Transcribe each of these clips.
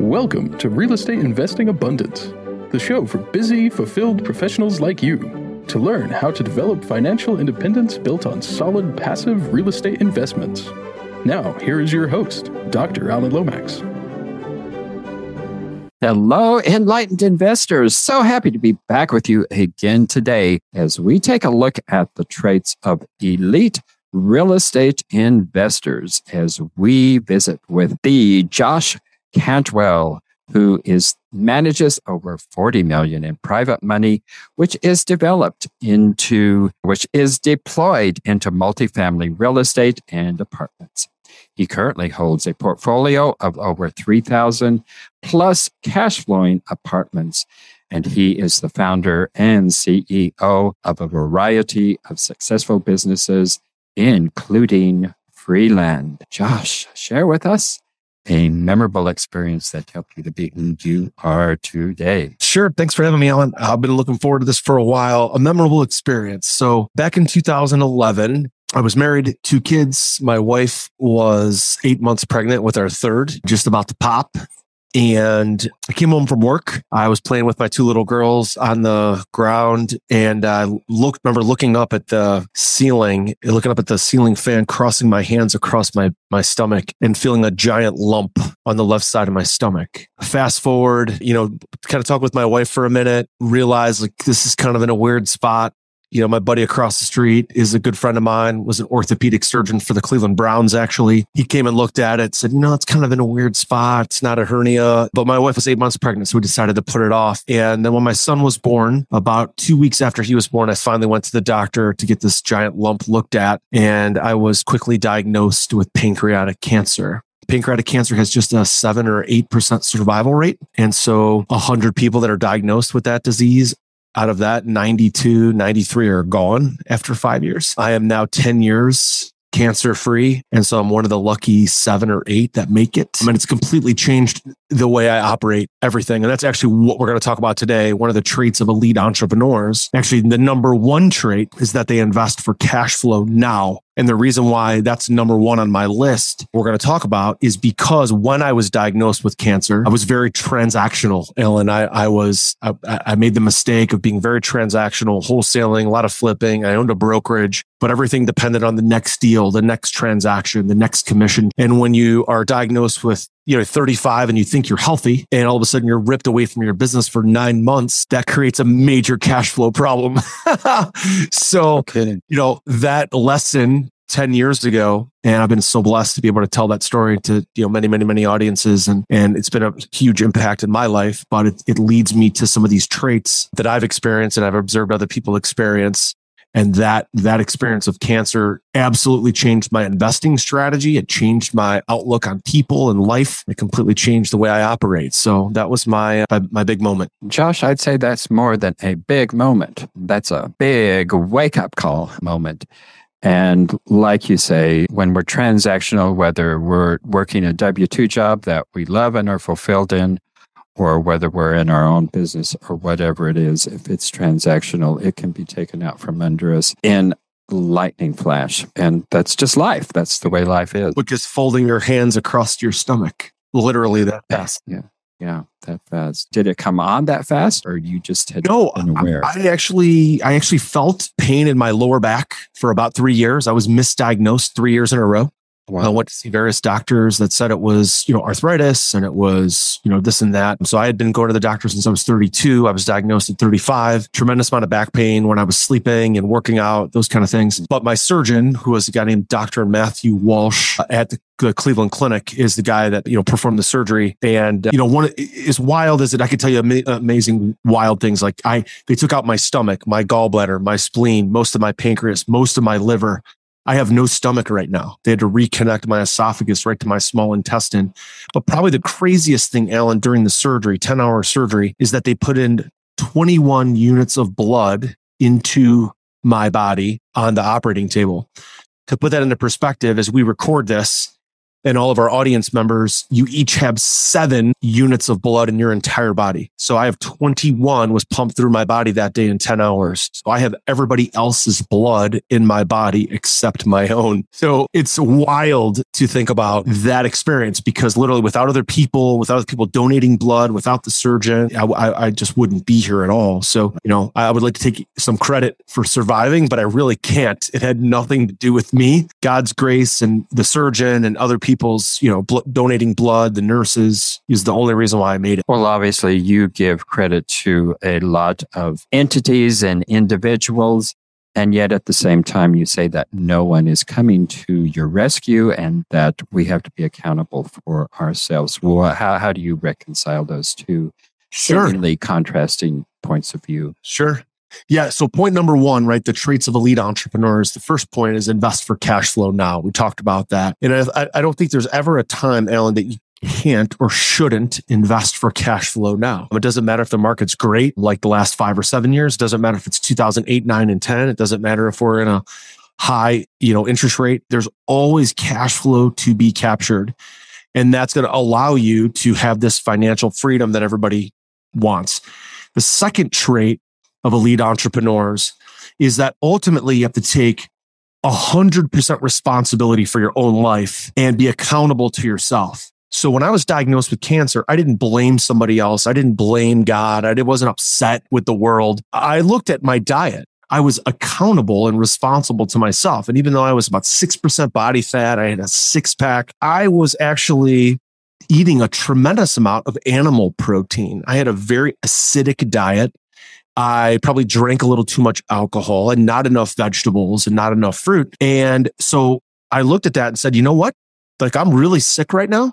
Welcome to Real Estate Investing Abundance, the show for busy, fulfilled professionals like you to learn how to develop financial independence built on solid passive real estate investments. Now, here is your host, Dr. Alan Lomax. Hello, enlightened investors. So happy to be back with you again today as we take a look at the traits of elite real estate investors as we visit with the Josh Cantwell, who is manages over 40 million in private money, which is developed into, which is deployed into multifamily real estate and apartments. He currently holds a portfolio of over 3,000 plus cash flowing apartments. And he is the founder and CEO of a variety of successful businesses, including Freeland. Josh, share with us a memorable experience that helped you to be who you are today. Sure. Thanks for having me, Alan. I've been looking forward to this for a while. A memorable experience. So back in 2011, I was married, two kids. My wife was eight months pregnant with our third, just about to pop. And I came home from work. I was playing with my two little girls on the ground and I looked, remember looking up at the ceiling, looking up at the ceiling fan, crossing my hands across my, my stomach and feeling a giant lump on the left side of my stomach. Fast forward, you know, kind of talk with my wife for a minute, realize like this is kind of in a weird spot you know, my buddy across the street is a good friend of mine, was an orthopedic surgeon for the Cleveland Browns, actually. He came and looked at it, said, you know, it's kind of in a weird spot. It's not a hernia. But my wife was eight months pregnant, so we decided to put it off. And then when my son was born, about two weeks after he was born, I finally went to the doctor to get this giant lump looked at. And I was quickly diagnosed with pancreatic cancer pancreatic cancer has just a seven or eight percent survival rate. And so hundred people that are diagnosed with that disease out of that, 92, 93 are gone after five years. I am now 10 years cancer free. And so I'm one of the lucky seven or eight that make it. I mean, it's completely changed the way I operate everything. And that's actually what we're going to talk about today. One of the traits of elite entrepreneurs. Actually, the number one trait is that they invest for cash flow now and the reason why that's number one on my list we're going to talk about is because when I was diagnosed with cancer, I was very transactional, Ellen. I, I was, I, I made the mistake of being very transactional, wholesaling, a lot of flipping. I owned a brokerage, but everything depended on the next deal, the next transaction, the next commission. And when you are diagnosed with you know 35 and you think you're healthy and all of a sudden you're ripped away from your business for 9 months that creates a major cash flow problem so okay. you know that lesson 10 years ago and i've been so blessed to be able to tell that story to you know many many many audiences and and it's been a huge impact in my life but it, it leads me to some of these traits that i've experienced and i've observed other people experience and that that experience of cancer absolutely changed my investing strategy. It changed my outlook on people and life. It completely changed the way i operate. So that was my uh, my, my big moment. Josh i'd say that's more than a big moment. That's a big wake up call moment. And like you say, when we're transactional, whether we're working a W 2 job that we love and are fulfilled in, or whether we're in our own business or whatever it is, if it's transactional, it can be taken out from under us in lightning flash. And that's just life. That's the way life is. Which is folding your hands across your stomach, literally that fast. Yeah. Yeah, that fast. Did it come on that fast, or you just had no? I, I, actually, I actually felt pain in my lower back for about three years. I was misdiagnosed three years in a row. Wow. I went to see various doctors that said it was, you know, arthritis and it was, you know, this and that. So I had been going to the doctor since I was 32. I was diagnosed at 35. Tremendous amount of back pain when I was sleeping and working out, those kind of things. But my surgeon, who was a guy named Dr. Matthew Walsh at the the Cleveland Clinic is the guy that you know performed the surgery, and uh, you know one as wild as it, I could tell you amazing wild things. Like I, they took out my stomach, my gallbladder, my spleen, most of my pancreas, most of my liver, I have no stomach right now. They had to reconnect my esophagus right to my small intestine. But probably the craziest thing, Alan, during the surgery, 10 hour surgery, is that they put in 21 units of blood into my body on the operating table. To put that into perspective, as we record this, and all of our audience members, you each have seven units of blood in your entire body. So I have 21 was pumped through my body that day in 10 hours. So I have everybody else's blood in my body except my own. So it's wild to think about that experience because literally without other people, without other people donating blood, without the surgeon, I, I, I just wouldn't be here at all. So, you know, I would like to take some credit for surviving, but I really can't. It had nothing to do with me. God's grace and the surgeon and other people's, you know, bl- donating blood, the nurses is the only reason why I made it. Well, obviously, you give credit to a lot of entities and individuals. And yet at the same time, you say that no one is coming to your rescue and that we have to be accountable for ourselves. Well, how, how do you reconcile those two Sure. seemingly contrasting points of view? Sure. Yeah. So point number one, right? The traits of elite entrepreneurs. The first point is invest for cash flow now. We talked about that. And I, I don't think there's ever a time, Alan, that you can't or shouldn't invest for cash flow now. It doesn't matter if the market's great, like the last five or seven years. It doesn't matter if it's 2008, nine, and 10. It doesn't matter if we're in a high, you know, interest rate. There's always cash flow to be captured. And that's going to allow you to have this financial freedom that everybody wants. The second trait of elite entrepreneurs is that ultimately you have to take 100% responsibility for your own life and be accountable to yourself. So when I was diagnosed with cancer, I didn't blame somebody else. I didn't blame God. I wasn't upset with the world. I looked at my diet. I was accountable and responsible to myself. And even though I was about 6% body fat, I had a six pack, I was actually eating a tremendous amount of animal protein. I had a very acidic diet. I probably drank a little too much alcohol and not enough vegetables and not enough fruit. And so I looked at that and said, you know what? Like, I'm really sick right now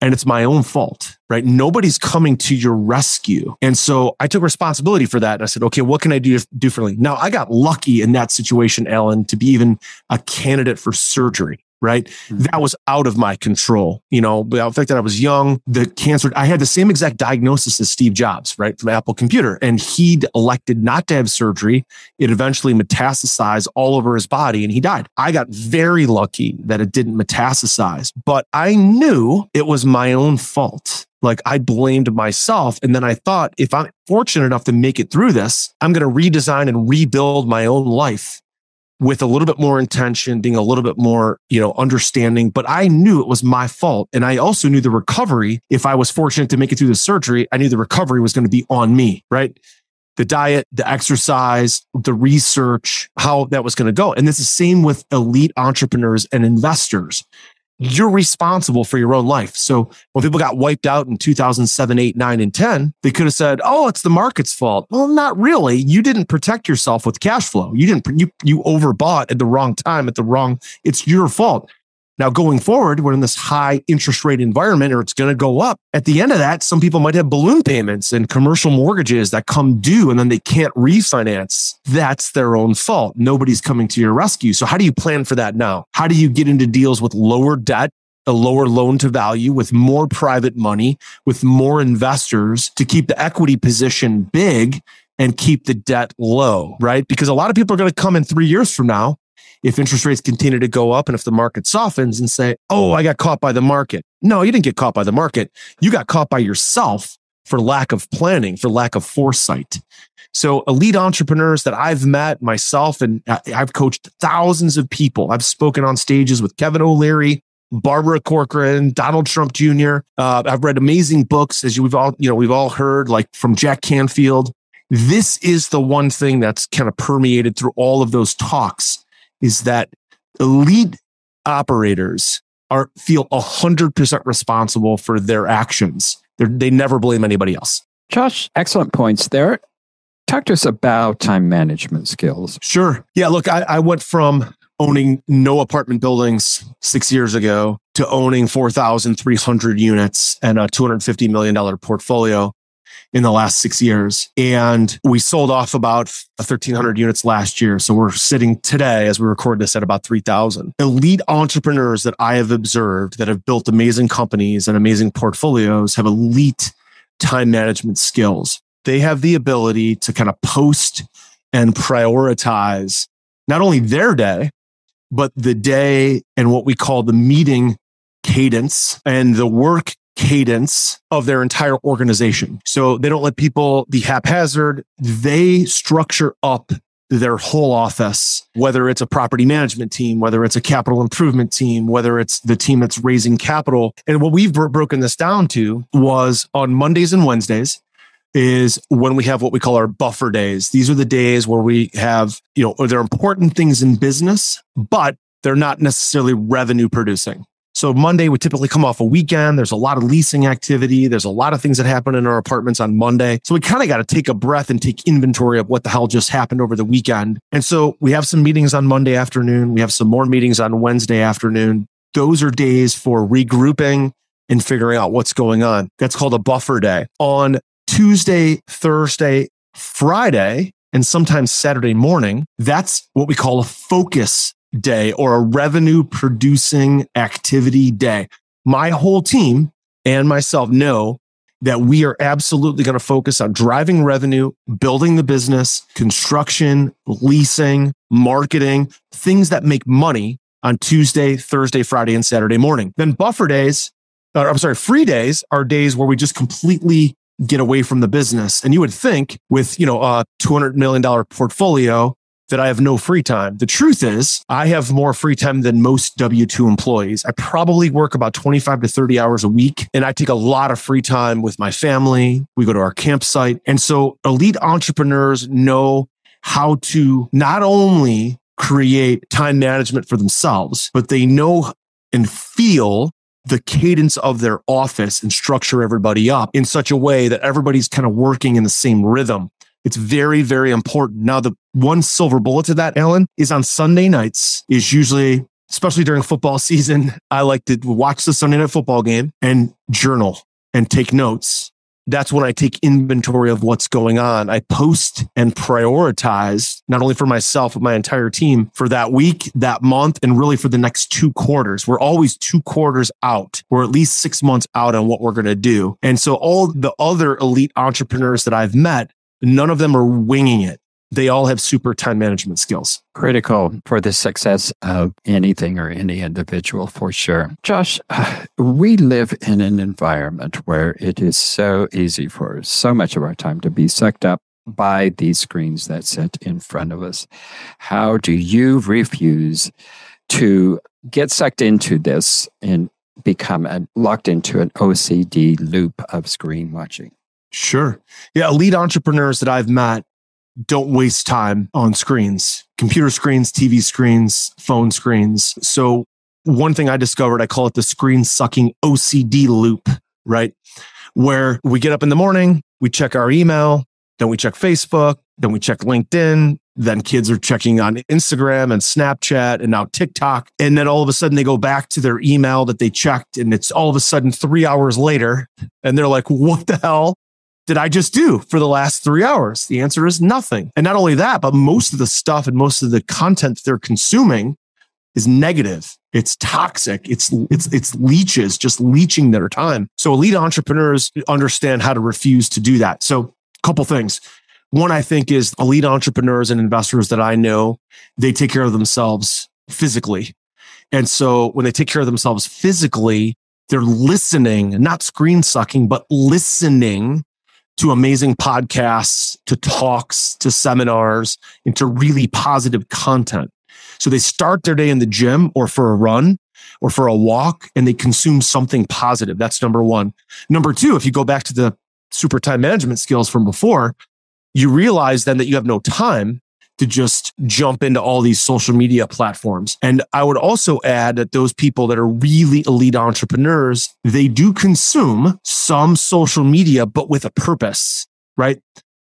and it's my own fault, right? Nobody's coming to your rescue. And so I took responsibility for that. And I said, okay, what can I do differently? Now I got lucky in that situation, Alan, to be even a candidate for surgery right? Mm-hmm. That was out of my control. You know, the fact that I was young, the cancer, I had the same exact diagnosis as Steve Jobs, right? From Apple Computer. And he'd elected not to have surgery. It eventually metastasized all over his body and he died. I got very lucky that it didn't metastasize, but I knew it was my own fault. Like I blamed myself. And then I thought, if I'm fortunate enough to make it through this, I'm going to redesign and rebuild my own life with a little bit more intention, being a little bit more, you know, understanding. But I knew it was my fault. And I also knew the recovery, if I was fortunate to make it through the surgery, I knew the recovery was going to be on me, right? The diet, the exercise, the research, how that was going to go. And this is same with elite entrepreneurs and investors you're responsible for your own life. So when people got wiped out in 2007, 8, 9, and 10, they could have said, oh, it's the market's fault. Well, not really. You didn't protect yourself with cash flow. You didn't, you, you overbought at the wrong time, at the wrong, it's your fault. Now, going forward, we're in this high interest rate environment, or it's going to go up. At the end of that, some people might have balloon payments and commercial mortgages that come due and then they can't refinance. That's their own fault. Nobody's coming to your rescue. So, how do you plan for that now? How do you get into deals with lower debt? A lower loan to value with more private money, with more investors to keep the equity position big and keep the debt low, right? Because a lot of people are going to come in three years from now if interest rates continue to go up and if the market softens and say, Oh, I got caught by the market. No, you didn't get caught by the market. You got caught by yourself for lack of planning, for lack of foresight. So elite entrepreneurs that I've met myself and I've coached thousands of people. I've spoken on stages with Kevin O'Leary, Barbara Corcoran, Donald Trump Jr. Uh, I've read amazing books, as we've all, you know, we've all heard, like from Jack Canfield. This is the one thing that's kind of permeated through all of those talks is that elite operators are feel 100% responsible for their actions. They're, they never blame anybody else. Josh, excellent points there. Talk to us about time management skills. Sure. Yeah, look, I, I went from owning no apartment buildings six years ago to owning 4,300 units and a $250 million portfolio in the last six years. And we sold off about 1,300 units last year. So we're sitting today, as we record this, at about 3,000. Elite entrepreneurs that I have observed that have built amazing companies and amazing portfolios have elite time management skills. They have the ability to kind of post and prioritize not only their day, but the day and what we call the meeting cadence and the work cadence of their entire organization. So they don't let people be haphazard. They structure up their whole office, whether it's a property management team, whether it's a capital improvement team, whether it's the team that's raising capital. And what we've bro- broken this down to was on Mondays and Wednesdays is when we have what we call our buffer days. These are the days where we have, you know, they're important things in business, but they're not necessarily revenue producing. So Monday would typically come off a weekend. There's a lot of leasing activity. There's a lot of things that happen in our apartments on Monday. So we kind of got to take a breath and take inventory of what the hell just happened over the weekend. And so we have some meetings on Monday afternoon. We have some more meetings on Wednesday afternoon. Those are days for regrouping and figuring out what's going on. That's called a buffer day. On Tuesday, Thursday, Friday, and sometimes Saturday morning, that's what we call a focus day or a revenue producing activity day. My whole team and myself know that we are absolutely going to focus on driving revenue, building the business, construction, leasing, marketing, things that make money on Tuesday, Thursday, Friday, and Saturday morning. Then buffer days, or I'm sorry, free days are days where we just completely get away from the business. And you would think with, you know, a $200 million portfolio that I have no free time. The truth is, I have more free time than most W 2 employees. I probably work about 25 to 30 hours a week, and I take a lot of free time with my family. We go to our campsite. And so elite entrepreneurs know how to not only create time management for themselves, but they know and feel the cadence of their office and structure everybody up in such a way that everybody's kind of working in the same rhythm. It's very, very important. Now, the one silver bullet to that, Alan, is on Sunday nights is usually, especially during football season, I like to watch the Sunday night football game and journal and take notes. That's when I take inventory of what's going on. I post and prioritize not only for myself, but my entire team for that week, that month, and really for the next two quarters. We're always two quarters out. We're at least six months out on what we're going to do. And so all the other elite entrepreneurs that I've met, none of them are winging it. They all have super time management skills. Critical for the success of anything or any individual, for sure. Josh, we live in an environment where it is so easy for so much of our time to be sucked up by these screens that sit in front of us. How do you refuse to get sucked into this and become a, locked into an OCD loop of screen watching? Sure. Yeah. Elite entrepreneurs that I've met don't waste time on screens, computer screens, TV screens, phone screens. So one thing I discovered, I call it the screen sucking OCD loop, right? Where we get up in the morning, we check our email, then we check Facebook, then we check LinkedIn, then kids are checking on Instagram and Snapchat and now TikTok. And then all of a sudden they go back to their email that they checked and it's all of a sudden three hours later and they're like, what the hell? Did I just do for the last three hours? The answer is nothing. And not only that, but most of the stuff and most of the content they're consuming is negative. It's toxic. It's, it's, it's leeches just leeching their time. So elite entrepreneurs understand how to refuse to do that. So a couple things. One, I think is elite entrepreneurs and investors that I know, they take care of themselves physically. And so when they take care of themselves physically, they're listening, not screen sucking, but listening to amazing podcasts, to talks, to seminars, into really positive content. So they start their day in the gym or for a run or for a walk and they consume something positive. That's number one. Number two, if you go back to the super time management skills from before, you realize then that you have no time to just jump into all these social media platforms. And I would also add that those people that are really elite entrepreneurs, they do consume some social media, but with a purpose, right?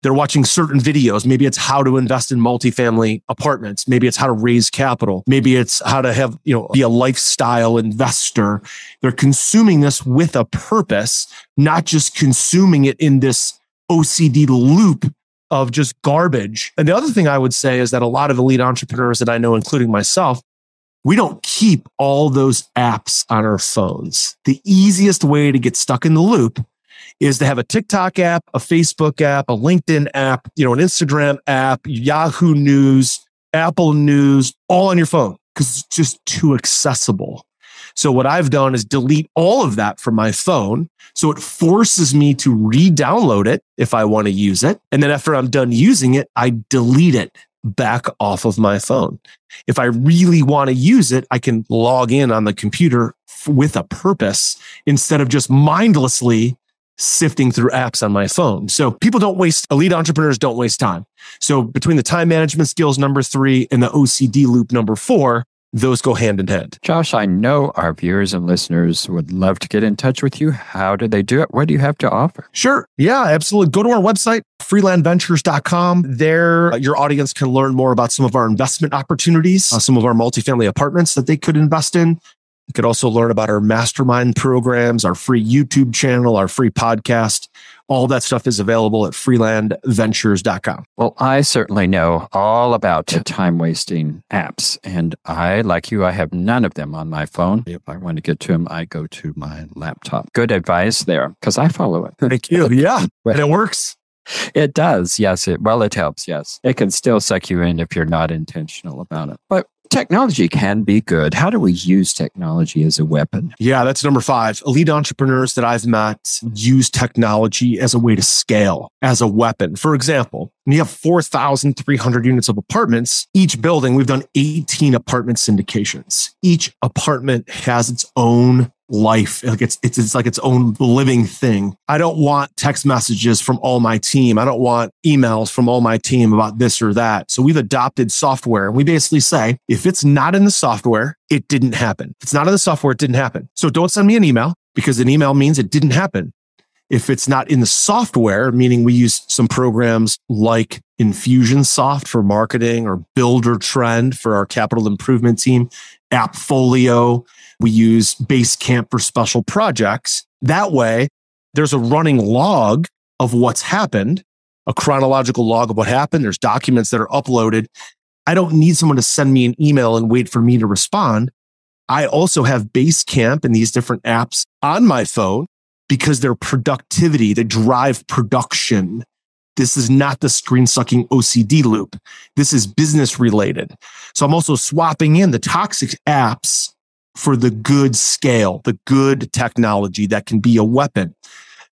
They're watching certain videos. Maybe it's how to invest in multifamily apartments. Maybe it's how to raise capital. Maybe it's how to have, you know, be a lifestyle investor. They're consuming this with a purpose, not just consuming it in this OCD loop of just garbage. And the other thing I would say is that a lot of elite entrepreneurs that I know, including myself, we don't keep all those apps on our phones. The easiest way to get stuck in the loop is to have a TikTok app, a Facebook app, a LinkedIn app, you know, an Instagram app, Yahoo News, Apple News, all on your phone because it's just too accessible. So what I've done is delete all of that from my phone. So it forces me to re-download it if I want to use it. And then after I'm done using it, I delete it back off of my phone. If I really want to use it, I can log in on the computer with a purpose instead of just mindlessly sifting through apps on my phone. So people don't waste, elite entrepreneurs don't waste time. So between the time management skills number three and the OCD loop number four, those go hand in hand. Josh, I know our viewers and listeners would love to get in touch with you. How do they do it? What do you have to offer? Sure. Yeah, absolutely. Go to our website, freelandventures.com. There, uh, your audience can learn more about some of our investment opportunities, uh, some of our multifamily apartments that they could invest in. You could also learn about our mastermind programs, our free YouTube channel, our free podcast. All that stuff is available at freelandventures.com. Well, I certainly know all about time wasting apps. And I, like you, I have none of them on my phone. If I want to get to them, I go to my laptop. Good advice there because I follow it. Thank you. Yeah. and it works. It does. Yes. It, well, it helps. Yes. It can still suck you in if you're not intentional about it. But technology can be good. How do we use technology as a weapon? Yeah, that's number five. Elite entrepreneurs that I've met mm-hmm. use technology as a way to scale, as a weapon. For example, when you have 4,300 units of apartments, each building, we've done 18 apartment syndications. Each apartment has its own life. Like it's, it's, it's like its own living thing. I don't want text messages from all my team. I don't want emails from all my team about this or that. So we've adopted software and we basically say, if it's not in the software, it didn't happen. If it's not in the software, it didn't happen. So don't send me an email because an email means it didn't happen. If it's not in the software, meaning we use some programs like Infusionsoft for marketing or Buildertrend for our capital improvement team, Appfolio, we use Basecamp for special projects. That way, there's a running log of what's happened, a chronological log of what happened. There's documents that are uploaded. I don't need someone to send me an email and wait for me to respond. I also have Basecamp and these different apps on my phone because their productivity, they drive production. This is not the screen sucking OCD loop. This is business related. So I'm also swapping in the toxic apps for the good scale, the good technology that can be a weapon.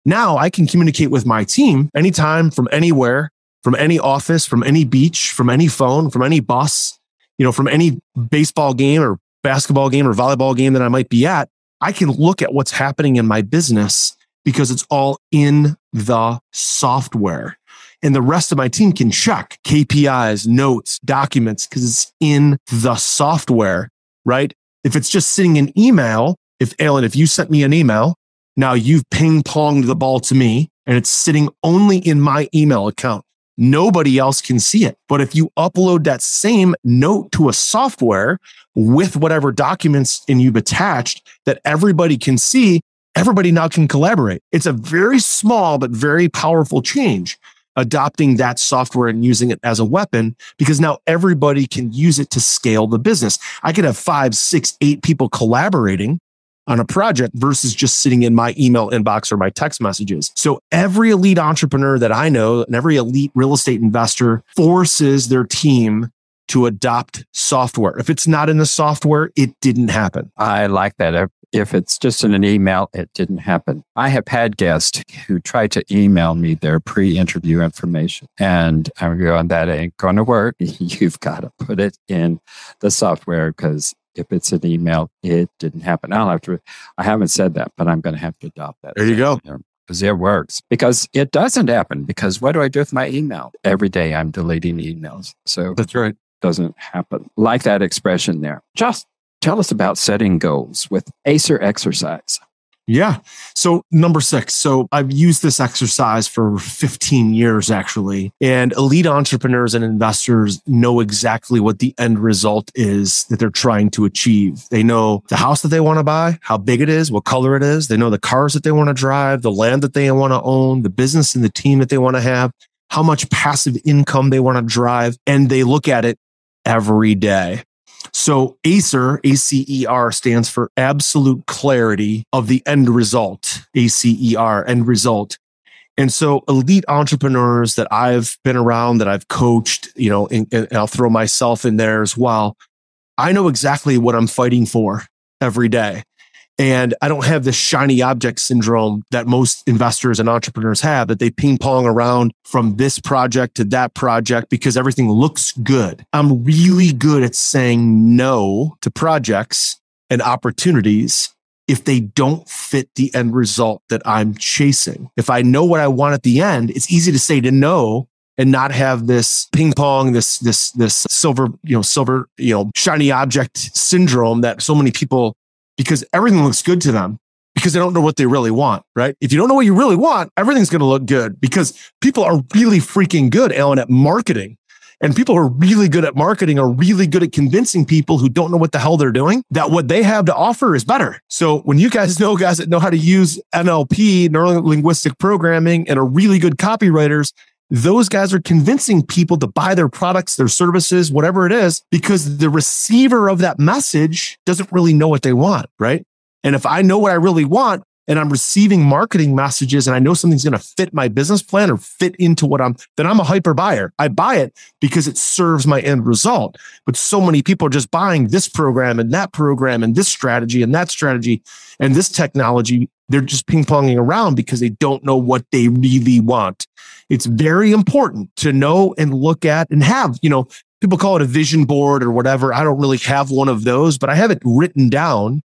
Now I can communicate with my team anytime from anywhere, from any office, from any beach, from any phone, from any bus, you know, from any baseball game or basketball game or volleyball game that I might be at. I can look at what's happening in my business because it's all in the software. And the rest of my team can check KPIs, notes, documents because it's in the software, right? If it's just sitting in email, if Alan, if you sent me an email, now you've ping ponged the ball to me and it's sitting only in my email account. Nobody else can see it. But if you upload that same note to a software with whatever documents and you've attached that everybody can see, everybody now can collaborate. It's a very small, but very powerful change adopting that software and using it as a weapon because now everybody can use it to scale the business. I could have five, six, eight people collaborating on a project versus just sitting in my email inbox or my text messages. So every elite entrepreneur that I know and every elite real estate investor forces their team to adopt software. If it's not in the software, it didn't happen. I like that if it's just in an email, it didn't happen. I have had guests who tried to email me their pre interview information, and I'm going, that ain't going to work. You've got to put it in the software because if it's an email, it didn't happen. I'll have to, I haven't said that, but I'm going to have to adopt that. There you go. Because it works. Because it doesn't happen. Because what do I do with my email? Every day I'm deleting emails. So that's right. Doesn't happen. Like that expression there. Just Tell us about setting goals with Acer exercise. Yeah. So number six. So I've used this exercise for 15 years actually. And elite entrepreneurs and investors know exactly what the end result is that they're trying to achieve. They know the house that they want to buy, how big it is, what color it is. They know the cars that they want to drive, the land that they want to own, the business and the team that they want to have, how much passive income they want to drive. And they look at it every day. So ACER, ACER stands for absolute clarity of the end result, ACER, end result. And so elite entrepreneurs that I've been around, that I've coached, you know, and, and I'll throw myself in there as well. I know exactly what I'm fighting for every day. And I don't have the shiny object syndrome that most investors and entrepreneurs have that they ping pong around from this project to that project because everything looks good. I'm really good at saying no to projects and opportunities if they don't fit the end result that I'm chasing. If I know what I want at the end, it's easy to say to no and not have this ping pong, this this this silver, you know, silver, you know, shiny object syndrome that so many people because everything looks good to them because they don't know what they really want, right? If you don't know what you really want, everything's going to look good because people are really freaking good, Alan, at marketing. And people who are really good at marketing are really good at convincing people who don't know what the hell they're doing that what they have to offer is better. So when you guys know guys that know how to use NLP, neuro linguistic programming, and are really good copywriters, those guys are convincing people to buy their products, their services, whatever it is, because the receiver of that message doesn't really know what they want, right? And if I know what I really want, and I'm receiving marketing messages and I know something's going to fit my business plan or fit into what I'm, then I'm a hyper buyer. I buy it because it serves my end result. But so many people are just buying this program and that program and this strategy and that strategy and this technology. They're just ping ponging around because they don't know what they really want. It's very important to know and look at and have, you know, people call it a vision board or whatever. I don't really have one of those, but I have it written down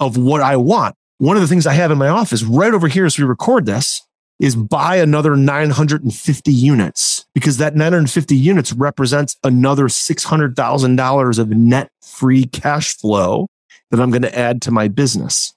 of what I want one of the things I have in my office right over here as we record this is buy another 950 units because that 950 units represents another $600,000 of net free cash flow that I'm going to add to my business.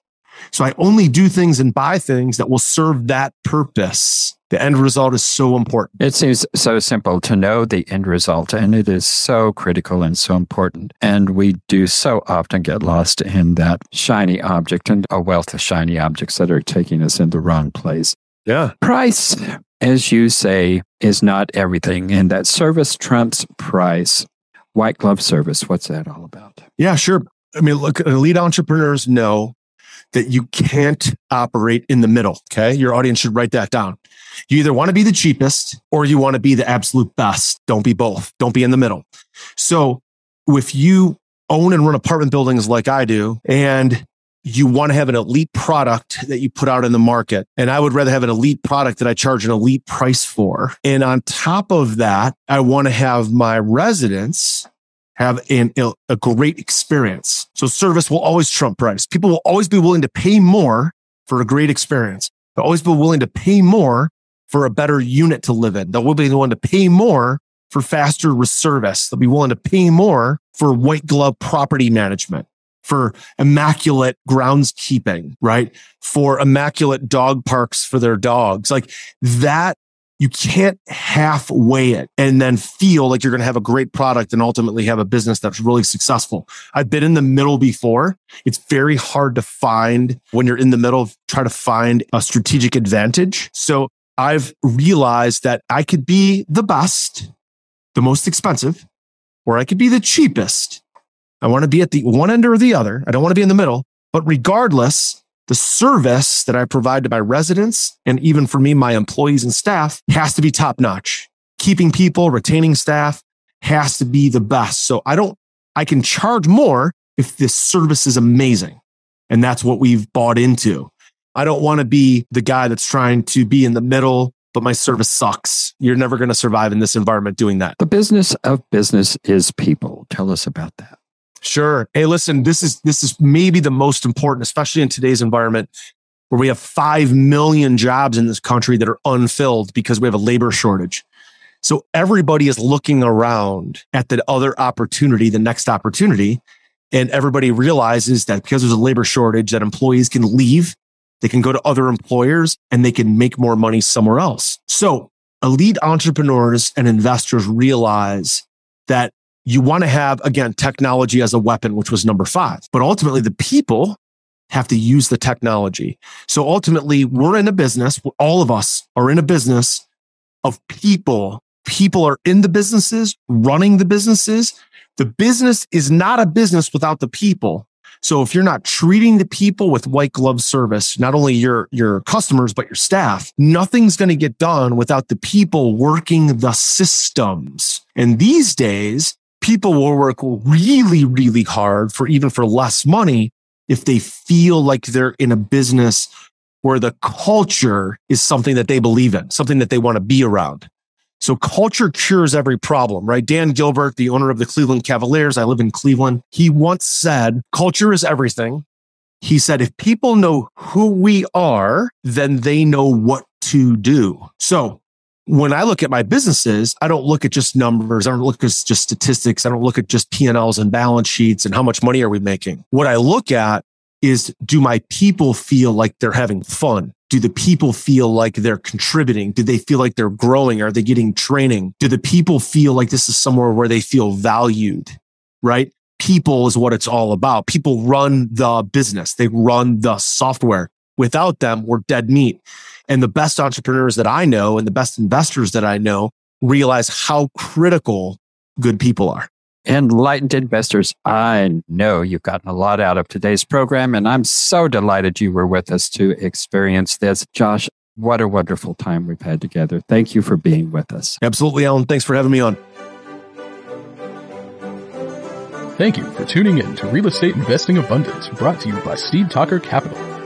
So I only do things and buy things that will serve that purpose. The end result is so important. It seems so simple to know the end result, and it is so critical and so important. And we do so often get lost in that shiny object and a wealth of shiny objects that are taking us in the wrong place. Yeah. Price, as you say, is not everything, and that service trumps price. White glove service, what's that all about? Yeah, sure. I mean, look, elite entrepreneurs know that you can't operate in the middle. Okay. Your audience should write that down. You either want to be the cheapest or you want to be the absolute best. Don't be both. Don't be in the middle. So if you own and run apartment buildings like I do, and you want to have an elite product that you put out in the market. And I would rather have an elite product that I charge an elite price for. And on top of that, I want to have my residents have an, a great experience. So service will always trump price. People will always be willing to pay more for a great experience. They'll always be willing to pay more for a better unit to live in. They'll be willing to pay more for faster service. They'll be willing to pay more for white glove property management, for immaculate groundskeeping, right? For immaculate dog parks for their dogs. Like that you can't halfway it and then feel like you're going to have a great product and ultimately have a business that's really successful. I've been in the middle before. It's very hard to find when you're in the middle, try to find a strategic advantage. So I've realized that I could be the best, the most expensive, or I could be the cheapest. I want to be at the one end or the other. I don't want to be in the middle, but regardless, the service that I provide to my residents and even for me, my employees and staff has to be top notch. Keeping people, retaining staff has to be the best. So I don't, I can charge more if this service is amazing. And that's what we've bought into. I don't want to be the guy that's trying to be in the middle, but my service sucks. You're never going to survive in this environment doing that. The business of business is people. Tell us about that. Sure. Hey, listen, this is this is maybe the most important, especially in today's environment where we have 5 million jobs in this country that are unfilled because we have a labor shortage. So everybody is looking around at the other opportunity, the next opportunity, and everybody realizes that because there's a labor shortage that employees can leave, they can go to other employers and they can make more money somewhere else. So elite entrepreneurs and investors realize that you want to have, again, technology as a weapon, which was number five. But ultimately, the people have to use the technology. So ultimately, we're in a business, all of us are in a business of people. People are in the businesses, running the businesses. The business is not a business without the people. So if you're not treating the people with white glove service, not only your, your customers, but your staff, nothing's going to get done without the people working the systems. And these days, people will work really, really hard for even for less money if they feel like they're in a business where the culture is something that they believe in, something that they want to be around. So culture cures every problem, right? Dan Gilbert, the owner of the Cleveland Cavaliers, I live in Cleveland. He once said, culture is everything. He said, if people know who we are, then they know what to do. So when I look at my businesses, I don't look at just numbers. I don't look at just statistics. I don't look at just P&Ls and balance sheets and how much money are we making. What I look at is do my people feel like they're having fun? Do the people feel like they're contributing? Do they feel like they're growing? Are they getting training? Do the people feel like this is somewhere where they feel valued? Right? People is what it's all about. People run the business. They run the software. Without them, we're dead meat. And the best entrepreneurs that I know and the best investors that I know realize how critical good people are. Enlightened investors, I know you've gotten a lot out of today's program, and I'm so delighted you were with us to experience this. Josh, what a wonderful time we've had together. Thank you for being with us. Absolutely, Alan. Thanks for having me on. Thank you for tuning in to Real Estate Investing Abundance, brought to you by Steed Talker Capital,